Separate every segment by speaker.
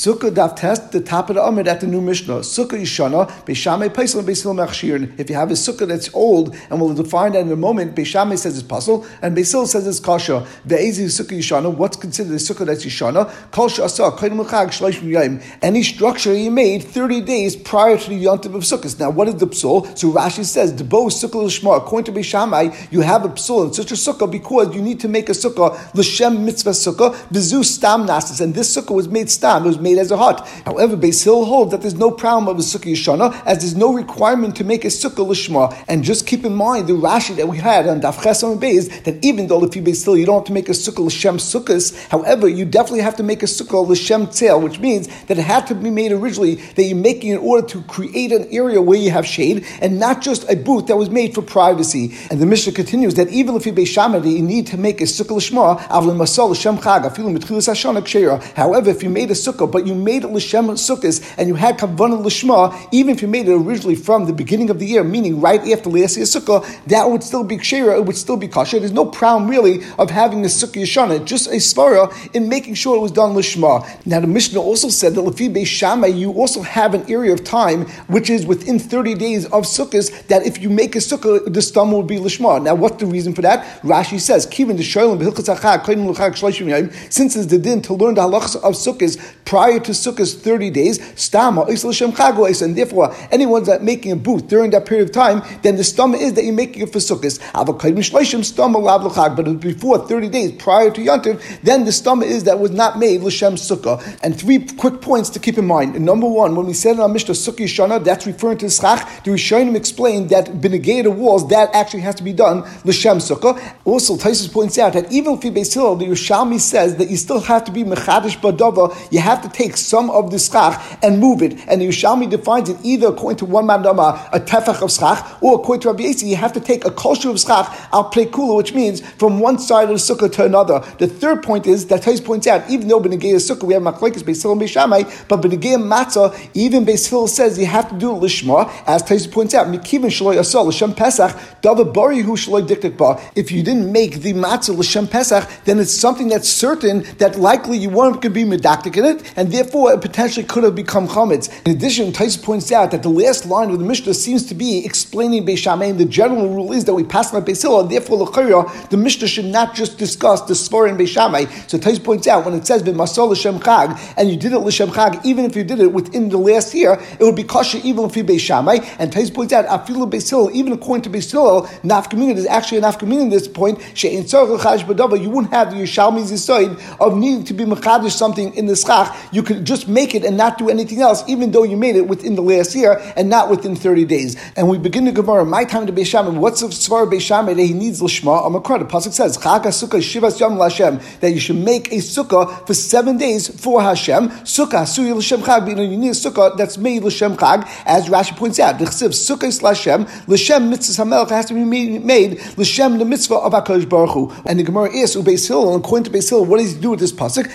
Speaker 1: Sukkah daf test the top of the Amid at the new Mishnah. Sukkah Yishana, Beishamay Paisel, Beisil Machshir. If you have a Sukkah that's old, and we'll define that in a moment, Beishamay says it's puzzle, and Beisil says it's kasha. Ve'ezi Sukkah Yishana, what's considered a Sukkah that's Yishana? Kasha Asa, Kaidim L'chag, Shleishim Yayim. Any structure you made 30 days prior to the Yontiv of Sukkahs. Now, what is the psul? So Rashi says, the bow Sukkah L'shma, according to Beishamay, you have a psul in such a Sukkah because you need to make a Sukkah, L'shem Mitzvah Sukkah, Vizu Stam Nasis, and this Sukkah was made Stam, it was made as a hut. However, Beis Hillel holds that there's no problem of a sukkah yishana, as there's no requirement to make a sukkah lishma. And just keep in mind the Rashi that we had on Daf Chesam Beis that even though if you Beis Hillel you don't have to make a sukkah l'shem sukkahs, however, you definitely have to make a sukkah l'shem tzel, which means that it had to be made originally that you're making in order to create an area where you have shade and not just a booth that was made for privacy. And the Mishnah continues that even if you Beis Shammai, you need to make a sukkah hashana However, if you made a sukkah but you made it l'shem sukkahs and you had kavanah l'shma, even if you made it originally from the beginning of the year, meaning right after last year's sukkah, that would still be kshera, it would still be kosher. There's no problem really of having a sukkah yeshana, just a svara in making sure it was done l'shma. Now the Mishnah also said that lefi beis you also have an area of time which is within 30 days of sukkahs that if you make a sukkah, the stum will be l'shma. Now what's the reason for that? Rashi says, Kivin since it's the din to learn the halachas of sukkahs prior to sukkahs 30 days, stama, and therefore anyone that's making a booth during that period of time, then the stama is that you're making it for sukkahs. But before 30 days prior to Yantiv, then the stama is that was not made l'shem sukkah. And three quick points to keep in mind. Number one, when we said in our Mishnah sukkah shana, that's referring to the schach. The Rishonim explained that benegay walls that actually has to be done l'shem sukkah. Also, Taisus points out that even if you base the Yerushalmi says that you still have to be mechadish badava. You have to take some of the schach and move it. And the Yerushalmi defines it either according to one mandama, a tefach of schach, or according to Rabbi Yasi, you have to take a kosher of schach al plekula, which means from one side of the sukkah to another. The third point is that Tais points out, even though Benegay sukkah we have machlekes Beisil and Beishamai, but Benegay matzah, even Beisil says you have to do it lishma, as Tais points out, mikivin shaloy asal l'shem pesach dava bari hu shaloy diktik ba. If you didn't make the matzah l'shem pesach, then it's something that's certain that likely you weren't going to be medactic in it, and therefore it potentially could have become chametz. In addition, Tais points out that the last line of the Mishnah seems to be explaining Beishamein. The general rule is that we pass on Beisila, and therefore the Mishnah should not just discuss the Svar and Beishamei. So Tais points out when it says B'masol l'shem chag, and you did it l'shem chag, even if you did it within the last year, it would be kosher even if you Beishamei. And Tais points out afilu Beisil, even according to Beisil, nafkamina is actually a nafkamina at this point. She'in you wouldn't have the Yerushalmi's side of needing to be mechadish something in the schach. You could just make it and not do anything else, even though you made it within the last year and not within 30 days. And we begin the Gemara, my time to Beishamim, what's the Svar Beishamim that he needs Lishma? Amakra, the Pasuk says, Chaka Sukkah Shivas Yom Lashem, that you should make a Sukkah for seven days for Hashem. Sukkah, Suyi L'Shem Chag, you need a Sukkah that's made L'Shem Chag, as Rashi points out, the Chsiv Sukkah is Lashem, L'Shem Mitzvah HaMelech has to be made, L'Shem the Mitzvah of HaKadosh Baruch Hu. And the Gemara is, Ubeis Hill, and according to Beis Hillel, what does he do with this Pasuk?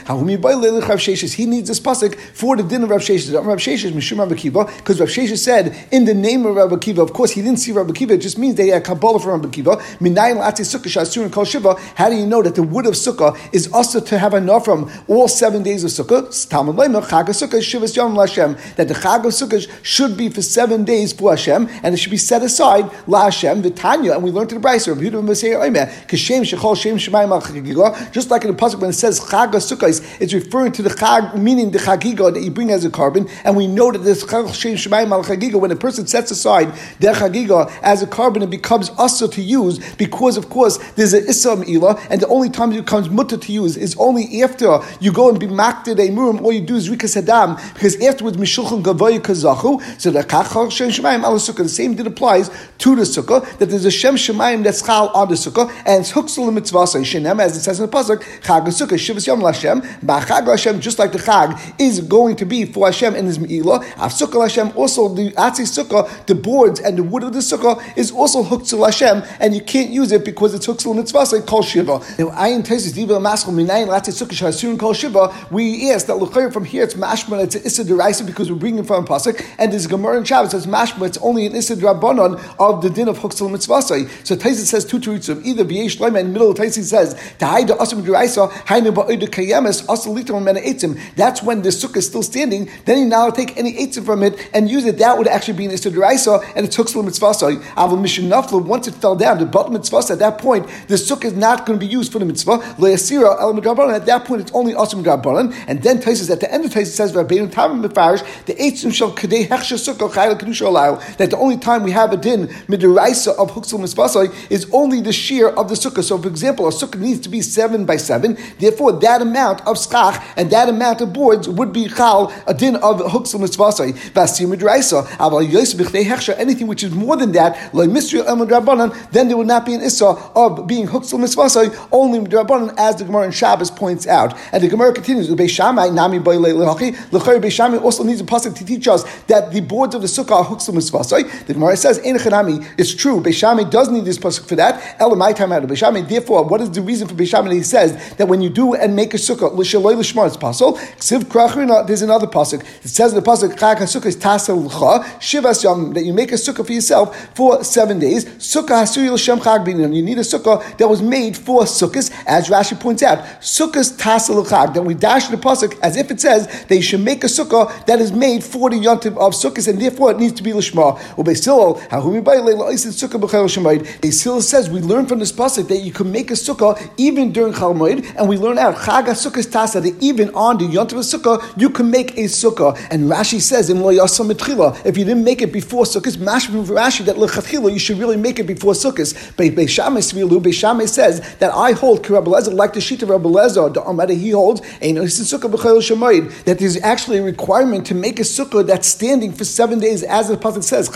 Speaker 1: He needs this Pasuk for the din of Rav Sheshes. Rav Sheshes, Mishum Rav Akiva, because Rav Sheshes said, in the name of Rav Akiva, of course, he didn't see Rav Akiva, it just means they had Kabbalah from Rav Akiva. Minayin Lati Sukkah Shasur Kol Shiva. How do you know that the wood of Sukkah is also to have enough from all seven days of Sukkah? Talmud Leimer, Chag Sukkah, Shivas Yom Lashem. That the Chag of Sukkah should be for seven days for Hashem, and it should be set aside, La Hashem, Vitanya, and we learned to the Brisa, Rav Yehuda Masei Omer, Kashem Shechol Shem Shemayim Al just like in the Pasuk when it says Chag Sukkah, it's referring to the Chag, meaning the Chagiga that you bring as a carbon, and we know that this Shemayim Al Chagiga, when a person sets aside their Chagiga as a carbon, it becomes also to use because, of course, there's an Issa Ila, and the only time it becomes mutter to use is only after you go and be makted a murim, all you do is rikas hadam, because afterwards mishulchan gavoy kazachu. So the kachal shem shemayim al sukkah. The same did applies to the sukkah that there's a shem shemayim that's chal on the sukkah and it's huxel mitzvah shenem as it says in the pasuk chag sukkah shivas yom lashem ba'chag Hashem just like the chag is going to be for Hashem and his meila. Av sukkah Hashem also the atzi sukkah the boards and the wood of the sukkah is also hooked to Hashem and you can't use it because it's hooked to mitzvah kol shiva. Now ayin tesis diva maskal minayin latzi sukkah shasurin kol shiva. We ask that l'chayr from here it's mashma it's an deraisa because we're bringing from pasuk and there's gemara and Shabbos says mashma it's only an issa drabanon of the din of hooked to mitzvah. So Taisis says two terutzim either b'yesh shleima in the middle of Taisis says the haida asim deraisa hainu ba'oida kayemes asal litom mena etzim. That's that's when the sukkah is still standing, then you now take any eitzim from it and use it. That would actually be an Issa Deraisa, and it took Slim Mitzvah. Avil Mishin once it fell down, the bottom mitzvah, at that point, the sukkah is not going to be used for the mitzvah. Le'asira el At that point, it's only also Medrabanan. And then Taisus, at the end of Taisus says, the eitzim shall That the only time we have a din midraisa of huksel mitzvah is only the shear of the sukkah. So, for example, a sukkah needs to be seven by seven. Therefore, that amount of skach and that amount of would be chal a din of huksel mitzvah Vasir midraisa. Aval yosef hechsha anything which is more than that, like mystery then there would not be an issa of being huksel mitzvah only midrabanan, as the Gemara in Shabbos points out. And the Gemara continues, Beishamai nami Beishamai also needs a pasuk to teach us that the boards of the sukkah are huksel mitzvah. The Gemara says, in Enechanami, it's true, Beishamai does need this pasuk for that. Elamai time out of Beishamai. Therefore, what is the reason for Beishamai? He says that when you do and make a sukkah, l'shaloi l'shmar, it's possible. There's another pasuk. It says in the pasuk, Chag HaSukkah is tasel l'cha, shivas yom, that you make a sukkah for yourself for seven days. Sukkah hasuri l'shem chag You need a sukkah that was made for sukkahs, as Rashi points out. Sukkahs tasel l'chag. Then we dash the pasuk as if it says that you should make a sukkah that is made for the yontiv of sukkahs, and therefore it needs to be l'shma. Basil says we learn from this pasuk that you can make a sukkah even during Chalmoid, and we learn out Chag sukkahs tasa that even on the yontiv sukkah you can make a sukkah. And Rashi says in Lo if you didn't make it before sukkahs, mashma Rashi that lechatchila you should really make it before sukkahs. But Beishamai Svilu Beishamai says that I hold Rabbi like the sheet of Rabbi Lezer, the Amada he holds that there's actually a requirement to make a sukkah that's standing for seven days, as the pasuk says,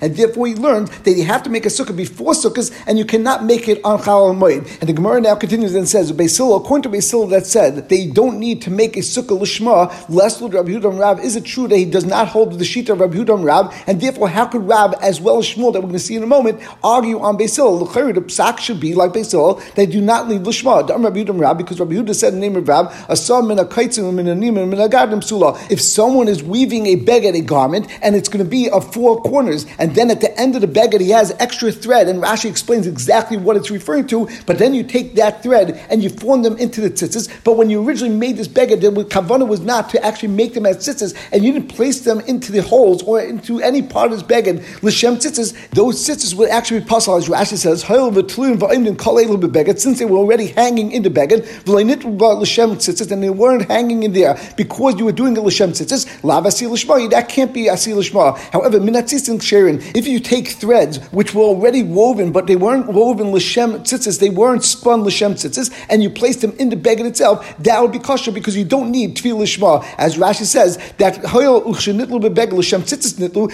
Speaker 1: and therefore we learned that you have to make a sukkah before sukkahs, and you cannot make it on Chal Moed. And the Gemara now continues and says, Basil, according to Basil, that said they don't need to make a sukkah lishma, lest Rabbi Hudam Rab. Is it true that he does not hold the sheet of Rabbi Hudam Rab, and therefore how could Rab, as well as Shmuel, that we're going to see in a moment, argue on Basil? The psak should be like Basil, they do not leave lishma. Rabbi Hudam Rab, because Rabbi Huda said the name of Rab, a min a min a sula. if someone is weaving a beged, a garment, and it's going to be of four corners, and then at the end of the beged he has extra thread, and Rashi explains exactly what it's referring to, but then you take that thread and you form them into the tzitzis, but when you originally made this beged, the kavana was not to actually make them as tzitzis, and you didn't place them into the holes or into any part of this beged, l'shem tzitzis, those tzitzis would actually be possible, as Rashi says, since they were already hanging in the beged, and they weren't hanging in there because you were doing it l'shem tzitzis, that can't be asil l'shma. However, minatzis sharing, if you take threads which were already woven, but they weren't woven l'shem tzitzis, they weren't spun l'shem tzitzis, and you place them in the beged itself, that would be kosher because you don't need tefillah l'shma. As Rashi says, that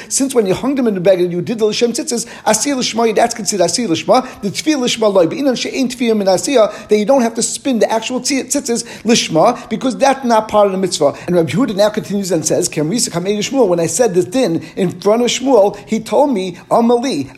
Speaker 1: since when you hung them in the beged, you did the l'shem tzitzis, asil l'shma, that's considered asil l'shma. The tefillah l'shma loy, but inan she'ein tefillah min asiyah, that you don't have to spin the actual tzitzis lishma because that's not part of the mitzvah. And Rabbi Yehuda now continues and says, Shmuel, when I said this din in front of Shmuel, he told me, Amali,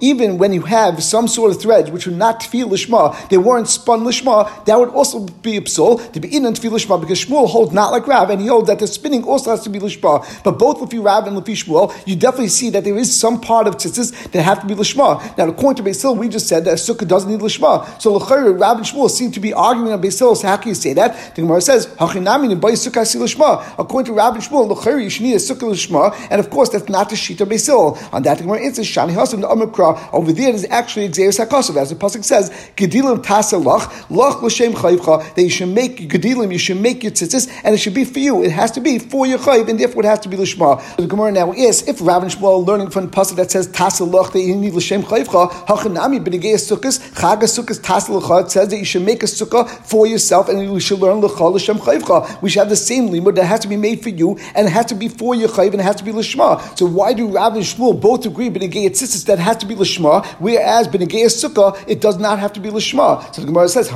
Speaker 1: even when you have some sort of threads which are not tefil lishma, they weren't spun lishma, that would also be a to be in and tefil lishma because Shmuel holds not like Rav and he holds that the spinning also has to be lishma. But both Lefi Rav and Lefi Shmuel, you definitely see that there is some part of tzitzis that have to be lishma. Now, according to Basil, we just said that a sukkah doesn't need lishma. So Lechayr, Rav and Shmuel seem to be arguing on Basil. So how can you say that? The Gemara says, Hachinami sukkah lishma. According to Rav and Shmuel, Lechayr, you should need a sukkah lishma, and of course that's not the sheet of Basil. On that, the Gemara answers, Shani Hasim the Amukra. Over there is actually Xeris Hakosov, as the pasuk says, Gedilim Tasa Lach, Lach L'Shem Chayvcha. That you should make Gedilim, you should make your tzitzis, and it should be for you. It has to be for your chayv, and therefore it has to be lishma. The Gemara now is if Rav and Shmuel are learning from the pasuk that says Tasa Lach that you need L'Shem Chayvcha, Hachinami B'Negei Sukkos, Chag Sukkos Tasa L'Cha. It says that you should make a sukkah for yourself, and you should learn L'Cha L'Shem Chayvcha. We should have the same limud that has to be made for you, and it has to be for your chayv, and it has to be lishma. So why do Rav and Shmuel both agree B'Negei Tzitzis that has to be lishma, whereas B'Negei Sukkah it does not have to be lishma? So the Gemara says,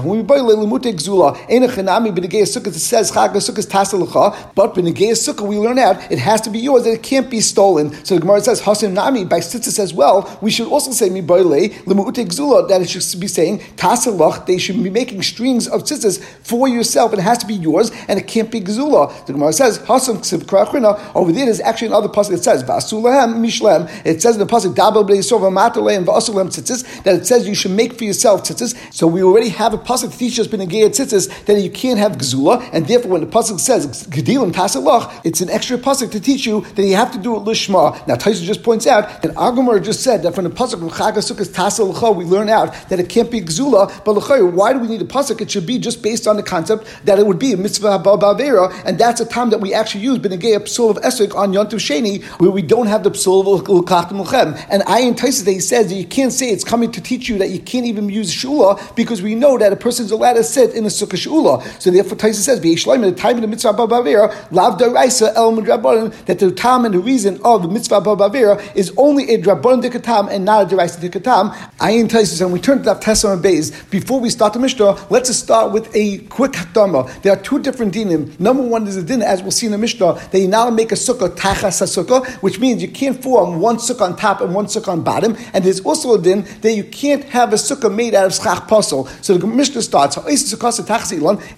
Speaker 1: it says Chag Sukkah Tasa L'Cha, but B'Negei Sukkah we learn out it has to be yours, that it can't be stolen. So the Gemara says Hasim Nami by Tzitzis as well. We should also say Mibayle Lemute Gzula that it should be saying Tasalach. They should be making strings of tzitzis for yourself, it has to be yours, and it can't be Gzula. The Gemara says Ksiv Krachrina. Over there, there's actually another pasuk that says Vasulahem Mishlem. It says in the pasuk Dabel B'Yisov Matale and Vasulem tzitzis that it says you should make for yourself tzitzis. So we already have a pasuk that teaches us Tzitzis, then you can't have Gzula, and therefore when the Pasuk says Gedilim Tasalach, it's an extra Pasuk to teach you that you have to do it Lishma. Now Tosfos just points out that Agamar just said that from the Pasuk of Chagasukas Tasal we learn out that it can't be Gzula, but why do we need a Pasuk? It should be just based on the concept that it would be a Mitzvah Bavera, and that's a time that we actually use Benegei Psul of Esrik on Yontiv Sheni, where we don't have the Psul of L'kachtim. And Ayin Tosfos, he says that you can't say it's coming to teach you that you can't even use Shula because we know that a person's allowed to sit in a Sukkah Shula. So therefore Tosfos says, V'yishloim, the time of the Mitzvah Bavera, Lav Daraisa El Midrabanan, that the time and the reason of the Mitzvah Bavera is only a Drabanan Dikatam and not a Daraisa Dikatam. Ayin Tosfos, and we turn to that Testament base. Before we start the Mishnah, let's just start with a quick Hakdama. There are two different dinim. Number one is a din, as we'll see in the Mishnah, that you now make a sukkah tachas sukkah, which means you can't form one sukkah on top and one sukkah on bottom. And there's also a din that you can't have a sukkah made out of schach puzzle. So the Mishnah starts,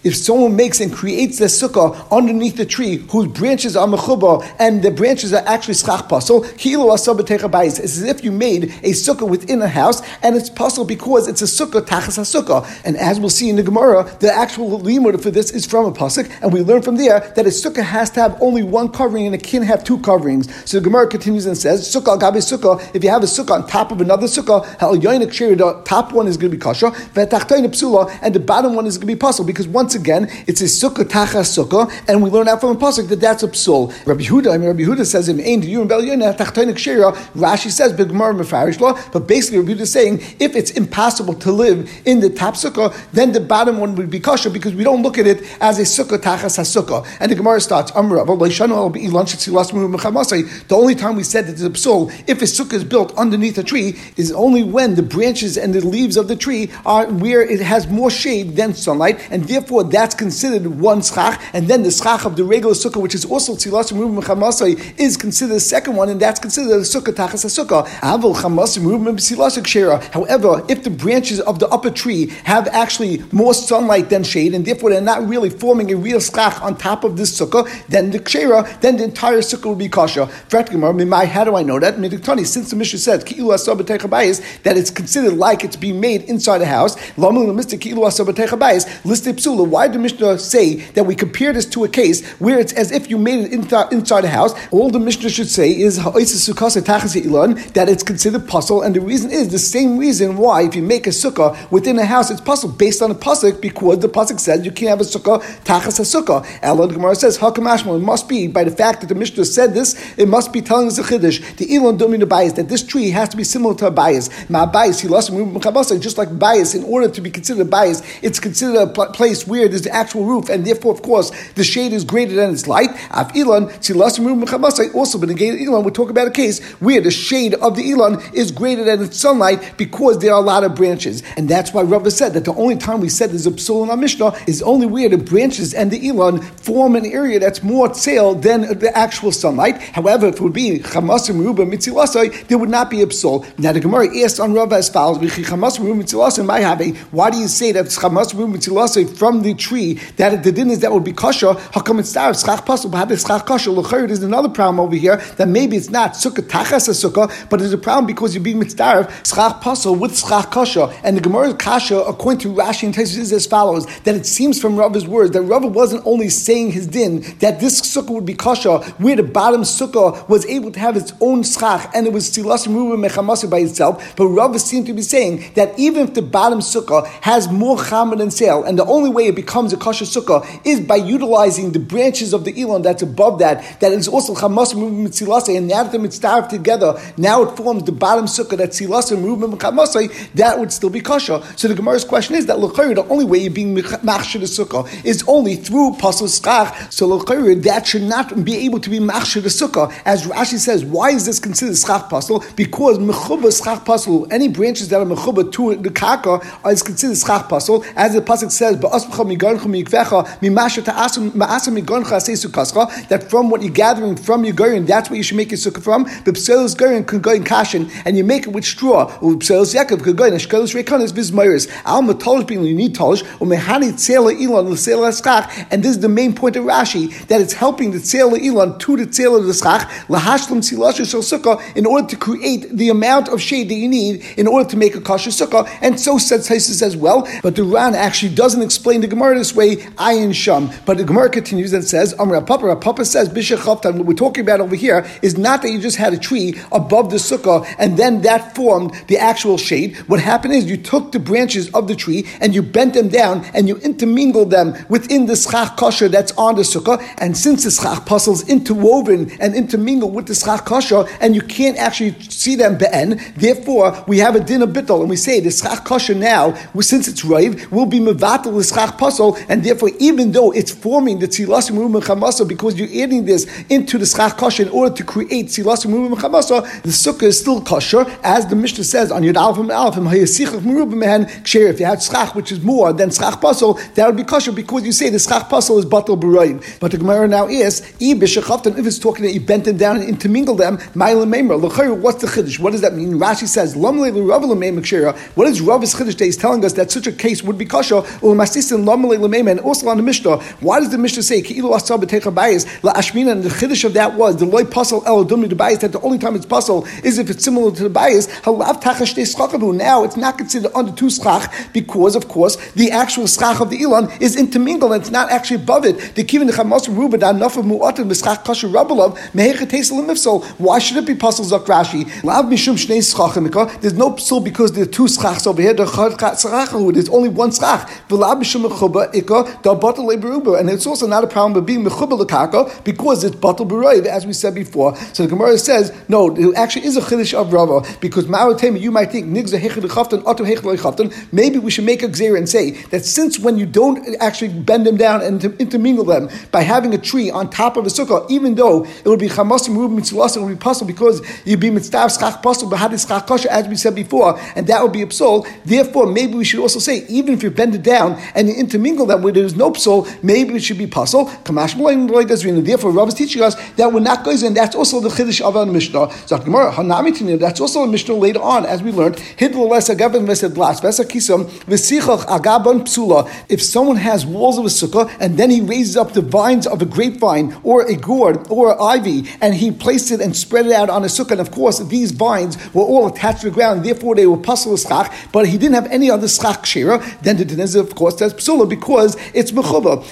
Speaker 1: if someone makes and creates the sukkah underneath the tree whose branches are mechuba and the branches are actually schach puzzle, it's as if you made a sukkah within a house and it's puzzle because it's a sukkah tachas sukkah. And as we'll see in the Gemara, the actual limud for this is from a pasuk, and we learn from there that a sukkah has to have only one covering and it can't have two coverings. So the Gemara continues and says, Sukkah gabe sukkah, if you have a sukkah on top of another sukkah, the top one is going to be kasha, and the bottom one is going to be puzzle, because once again, it's a sukkah tachas sukkah, and we learn out from a pasuk that that's a psul. Rabbi Huda, I mean, Rabbi Huda says in Ein you and Rashi says Gemara Mefarish law, but basically Rabbi Huda is saying if it's impossible to live in the top sukkah, then the bottom one would be kosher because we don't look at it as a sukkah tachas sukkah. And the Gemara starts, the only time we said that it's a psul, if a sukkah is built underneath a tree, is only when the branches and the leaves of the tree are where it has more shade than sunlight, and therefore that's considered one schach, and then the schach of the regular sukkah, which is also tzilas and is considered the second one, and that's considered a sukkah tachas sukkah. However, if the branches of the upper tree have actually more sunlight than shade, and therefore they're not really forming a real skach on top of this sukkah, then the kshera, then the entire sukkah will be kosher. How do I know that? Since the Mishnah says that it's considered like it's being made inside a house, why did the Mishnah say that we compare this to a case where it's as if you made it inside a house? All the Mishnah should say is that it's considered puzzle, and the reason is the same reason why if you make a sukkah within a house, it's puzzle based on a pasuk because the pasuk says you can't have a sukkah tachas a sukkah. Elon Gemara says hakamashmal. It must be by the fact that the Mishnah said this. It must be telling us a chiddush. The Elon domin bias that this tree has to be similar to a bias. Ma bias he lost just like bias. In order to be considered a bias, it's considered a place where there's the actual roof, and therefore, of course, the shade is greater than its light. Af Elon also, but again, Elon we talk about a case where the shade of the Elon is greater than its sunlight because there are a lot of branches, and that's why Rava said that the only time we said there's a psul in our Mishnah is only where the branches and the Elon form an area that's more tsail than the actual sunlight. However, if it would be Chamasim Ruba Mitzilasai, there would not be a psul. Now the Gemara asked on Rava as follows: Why do you say that Chamasim From the tree that the din is that would be kasha? How come it's not schach pasul? But schach kasha? There's another problem over here that maybe it's not sukkah tachas a sukkah, but there's a problem because you're being mitzvah schach pasul with schach kasha. And the Gemara kasha, according to Rashi and Taisus, is as follows: that it seems from Rava's words that Rava wasn't only saying his din that this sukkah would be kasha, where the bottom sukkah was able to have its own schach and it was silasim ruba mechamasi by itself, but Rava seemed to be saying that even if the bottom sukkah has more chamer than sail, and the only way it becomes a kasha sukkah is by utilizing the branches of the elon that's above that, that is also chamasim ruba mitzilase, and now that they're mitzvah together, now it forms the bottom sukkah that silasim ruba mechamasai, that would still be kasha. So the Gemara's question is that the only way you're being machshir the sukkah is only through pasul schach. So that should not be able to be machshir the sukkah. As Rashi says, why is this considered schach pasul? Because mechuba schach pasul, any branches that are mechuba to the kaka is considered schach pasul. As the pasuk says, that from what you're gathering from your goyin, that's what you should make your sukkah from. But pselos goyin can go in kashin, and you make it with straw. Pselos yaakov could go in eshkelos rekanis vizmayris. Al matolish being you need tolish. Umehani tzela ilan l'tzela schach. And this is the main point of Rashi that it's helping the tzela ilan to the tzela of the schach lahashlam tzilasha shel sukkah in order to create the amount of shade that you need in order to make a kosher sukkah. And so says Taisus as well. But the Ran actually actually doesn't explain the Gemara this way, ayin sham. But the Gemara continues and says, Amr Papa, Papa says, Bishachaftan, what we're talking about over here is not that you just had a tree above the sukkah and then that formed the actual shade. What happened is you took the branches of the tree and you bent them down and you intermingled them within the schach kosher that's on the sukkah. And since the schach puzzle is interwoven and intermingled with the schach kosher, and you can't actually see them be'en, therefore we have a din of bittel, and we say the schach kosher now, since it's rive, will be mevatel the schach puzzle, and therefore even though it's forming the tzilasim ruim chamasa, because you're adding this into the schach kosher in order to create tzilasim ruim chamasa, the sukkah is still kosher, as the Mishnah says on Yud hayasichach merubim mehen If you had schach, which is more than schach puzzle, that would be kosher because you say the schach puzzle is batal b'roim. But the Gemara now is, if it's talking that you bent them down and intermingled them, what's the chiddush? What does that mean? Rashi says, what is Rav's chiddush that he's telling us that such a case would be kosher? And also on the Mishnah, why does the Mishnah say, and the chiddush of that was, the loy puzzle el the bias, that the only time it's puzzle is if it's similar to the bias, now it's not considered under two schach because, of course, the actual schach of the ilan is intermingled and it's not actually above it. The kivin the ruba da naf of mu'atim b'schach kasher rabbalov Why should it be puzzle zok? Lav mishum shnei schachimika. There's no psul because there are two schachs over here. There's only one schach. And it's also not a problem of being mechuba lekaka because it's batal beroiv, as we said before. So the Gemara says, no, it actually is a chiddush of Rava because Ma'aratema, you might think nigza hechid chaftan, oto hechid Maybe we should make a gzera and say that since when you don't actually bend them down and intermingle them by having a tree on top of a sukkah, even though it would be chamasim rub mitzvah, it would be possible because you'd be mitzvah schach possible, but had kosher as we said before, and that would be a psol. Therefore, maybe we should also say even if you down and intermingle them where there's no psol, maybe it should be puzzle. Therefore, Rav is teaching us that we're not going, and that's also the chiddush of our Mishnah. So That's also a Mishnah later on, as we learned. If someone has walls of a sukkah and then he raises up the vines of a grapevine or a gourd or ivy and he placed it and spread it out on a sukkah, and of course these vines were all attached to the ground, therefore they were pasul schach, but he didn't have any other schach shira, then the din is of course that's psula because it's mechuba.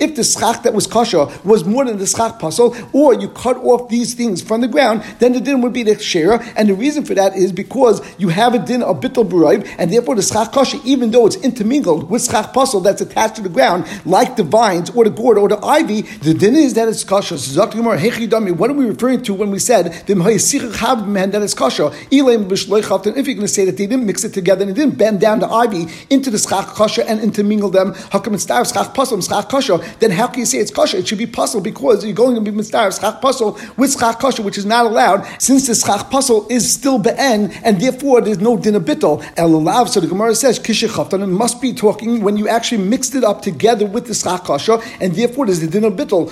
Speaker 1: If the schach that was kosher was more than the schach pasul, or you cut off these things from the ground, then the din would be the shira, and the reason for that is because you have a din of bittul b'rayv, and therefore the schach kosher, even though it's intermingled with schach pasul that's attached to the ground, like the vines or the gourd or the ivy, the din is that it's kosher. What are we referring to when we said that it's kosher? If you're going to say that they didn't mix it together and didn't bend down the ivy into the schach kosher and intermingle them, How come it's schach pasul schach kosher, then how can you say it's kosher? It should be pasul because you're going to be mitzvah schach pasul with schach kosher, which is not allowed since the schach pasul is still be'en and therefore there's no din of bittel. El so the Gemara says kishachaftan, it must be talking when you actually mixed it up together with the schach kosher and therefore there's the din of bittel.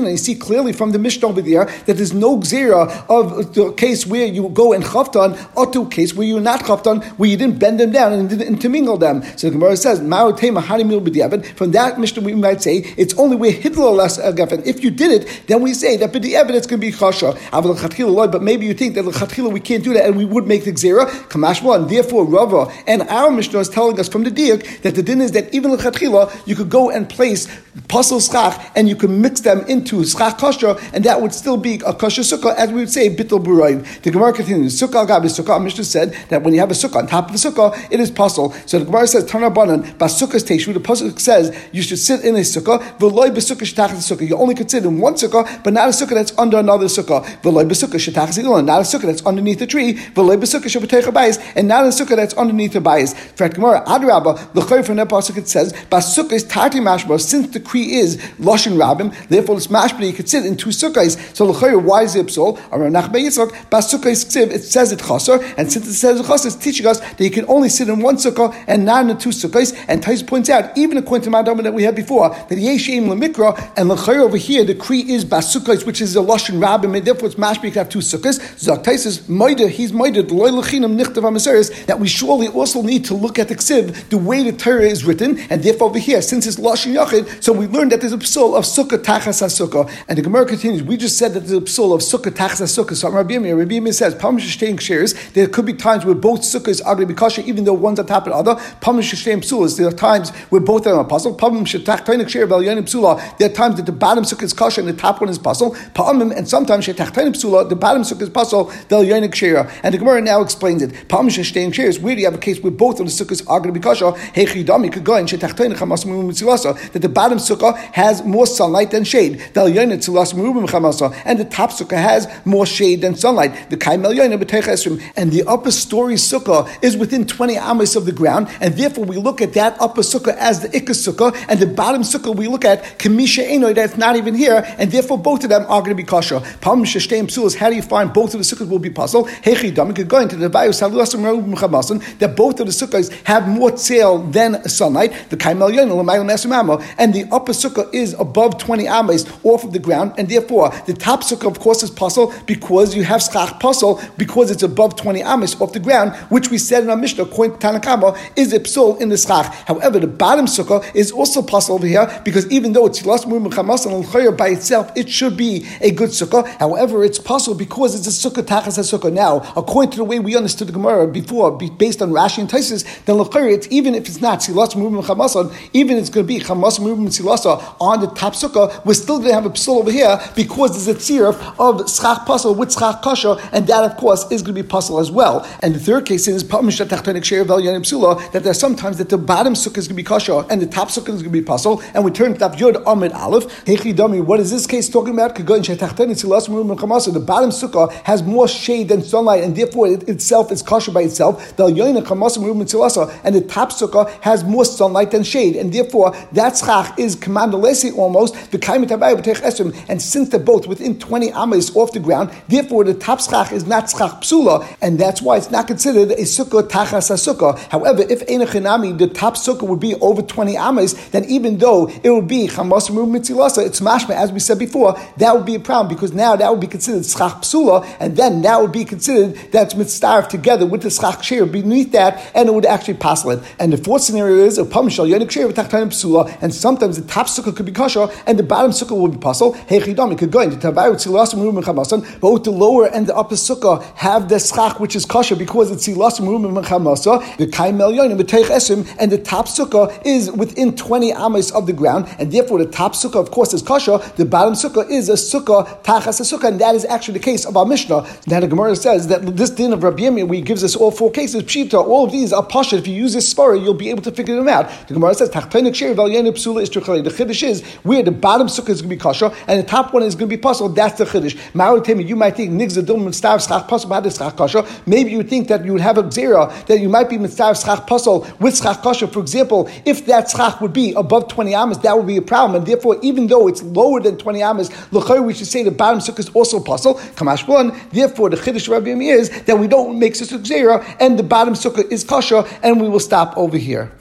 Speaker 1: And you see clearly from the Mishnah over there that there's no gzera of the case where you go and chaftan, or to case where you're not chaftan, where you didn't bend them down and didn't intermingle them. So the Gemara says, from that Mishnah we might say it's only where hidlo less If you did it, then we say that b'di'evet it's going to be chasha. But maybe you think that l'chatchila we can't do that and we would make the Xera, kamashma, and therefore Rava and our Mishnah is telling us from the diak that the din is that even l'chatchila you could go and place puzzle schach and you could mix them into schach kosher, and that would still be a kosher sukkah, as we would say bittul burayim. The Gemara continues. Sukkah gabi sukkah. Mishnah said that when you have a sukkah top of the sukkah, it is puzzle. So the Gemara says Tana Banan basukkah's teshu. The pasuk says you should sit in a sukkah. V'loy besukkah shetach sukkah. You only could sit in one sukkah, but not a sukkah that's under another sukkah. V'loy besukkah shetach zilan. Not a sukkah that's underneath a tree. V'loy besukkah shabbateicha bayis, and not a sukkah that's underneath a bayis. For Gemara Adrabba the from that pasuk it says basukkah is tati mashma. Since the kri is loshin rabim, therefore it's mashma. You could sit in two sukkahs. So the l'chayr, why is it psol? It says it chaser, and since it says it chaser, it's teaching us that you can only sit in one sukkah and not in the two sukkahs. And Tais points out, even according to Madama that we had before, that yeshim lemikra and l'chayr over here, the kri is basukkahs, which is a lashon rabbim, and therefore it's mashma. You can have two sukkahs. Zok Tais says, "Moida, he's moida loy lechinam nichtav amaseris." That we surely also need to look at the ksiv, the way the Torah is written, and therefore over here, since it's lashon yachid, so we learned that there's a psal of sukkah tachas sukkah, and the Gemara continues. We just said that the psul of sukkah tachas sukkah. So Rabbi Yirmiyah, Rabbi says. There could be times where both sukkahs agri bikasha, even though one's on top of the other. Pamim sheshem psulas. There are times where both of them are puzzle. Pamim shetachtoinik shir velyonim psula. There are times that the bottom sukkah is kasha and the top one is puzzle. Pamim and sometimes shetachtoinik psula. The bottom sukkah is puzzle. Velyonik shira. And the Gemara now explains it. Pamim sheshem shir is where do you have a case where both of the sukkahs are going to be kasha? Hechidami could go in shetachtoinik chamas that the bottom sukkah has more sunlight than shade. And the top sukkah has more shade than sunlight. The and the upper story sukkah is within 20 amas of the ground, and therefore we look at that upper sukkah as the ikka sukkah, and the bottom sukkah we look at kamisha eno that's not even here, and therefore both of them are going to be kosher. Palm sheshteim psulas. How do you find both of the sukkahs will be puzzle? Hechi dam could go into the bayu that both of the sukkahs have more tail than sunlight. The kaimel and the upper sukkah is above 20 amas off of the ground, and therefore the top sukkah, of course, is puzzle because you have schach puzzle because it's above 20 amas off the ground, which we said in our Mishnah, according to Tanakama, is a psul in the schach. However, the bottom sukkah is also puzzle over here because even though it's Yilas Murim and by itself, it should be a good sukkah. However, it's puzzle because it's a sukkah tachas a sukkah. Now, according to the way we understood the Gemara before, based on Rashi and Taisis, then it's even if it's not Silas Murim Chamasan, even if it's going to be Chamas Murim Silasa on the top sukkah, we're still going to have a psul over here because there's a tzirf of schach puzzle with schach kasha, and that of course is going to be puzzle as well. And the third case is that there's sometimes that the bottom sukkah is going to be kasha and the top sukkah is going to be puzzle, and we turn to Yud Amid Aleph. What is this case talking about? The bottom sukkah has more shade than sunlight, and therefore it itself is kasha by itself. And the top sukkah has more sunlight than shade, and therefore that schach is commandalesi almost and since they're both within 20 amas off the ground, therefore the top schach is not schach psula, and that's why it's not considered a sukkah tachas sukkah. However, if enochinami, the top sukkah would be over 20 amas, then even though it would be chamas mitzilasa, it's mashma, as we said before, that would be a problem because now that would be considered schach psula, and then that would be considered that's mitzvah together with the schach shir beneath that, and it would actually passel it. And the fourth scenario is a pamshal yonik shir psula, and sometimes the top sukkah could be kosher and the bottom sukkah would be puzzle. Hechidam, it could go into murum chamasan. Both the lower and the upper sukkah have the schach which is kosher because it's murum chamasa. The kaimel yonim b'teich esim, and the top sukkah is within twenty amas of the ground, and therefore the top sukkah, of course, is kosher. The bottom sukkah is a sukkah tachas a sukkah, and that is actually the case of our Mishnah. Now the Gemara says that this din of Rabbi Yemi, gives us all four cases. Pshita, all of these are pasha. If you use this spara, you'll be able to figure them out. The Gemara says tachtonik shir psula is The chiddush is where the bottom sukkah is going to be kosher and the top one is going to be puzzle. That's the chiddush. You might think nigza dum mitzvah schach puzzle b'had schach kosher. Maybe you think that you would have a that you might be mitzvah schach puzzle with schach kosher. For example, if that schach would be above twenty amas, that would be a problem. And therefore, even though it's lower than twenty amas, l'chay we should say the bottom sukkah is also puzzle. Kamash one. Therefore, the chiddush Rabbi is that we don't make such a zera and the bottom sukkah is kosher, and we will stop over here.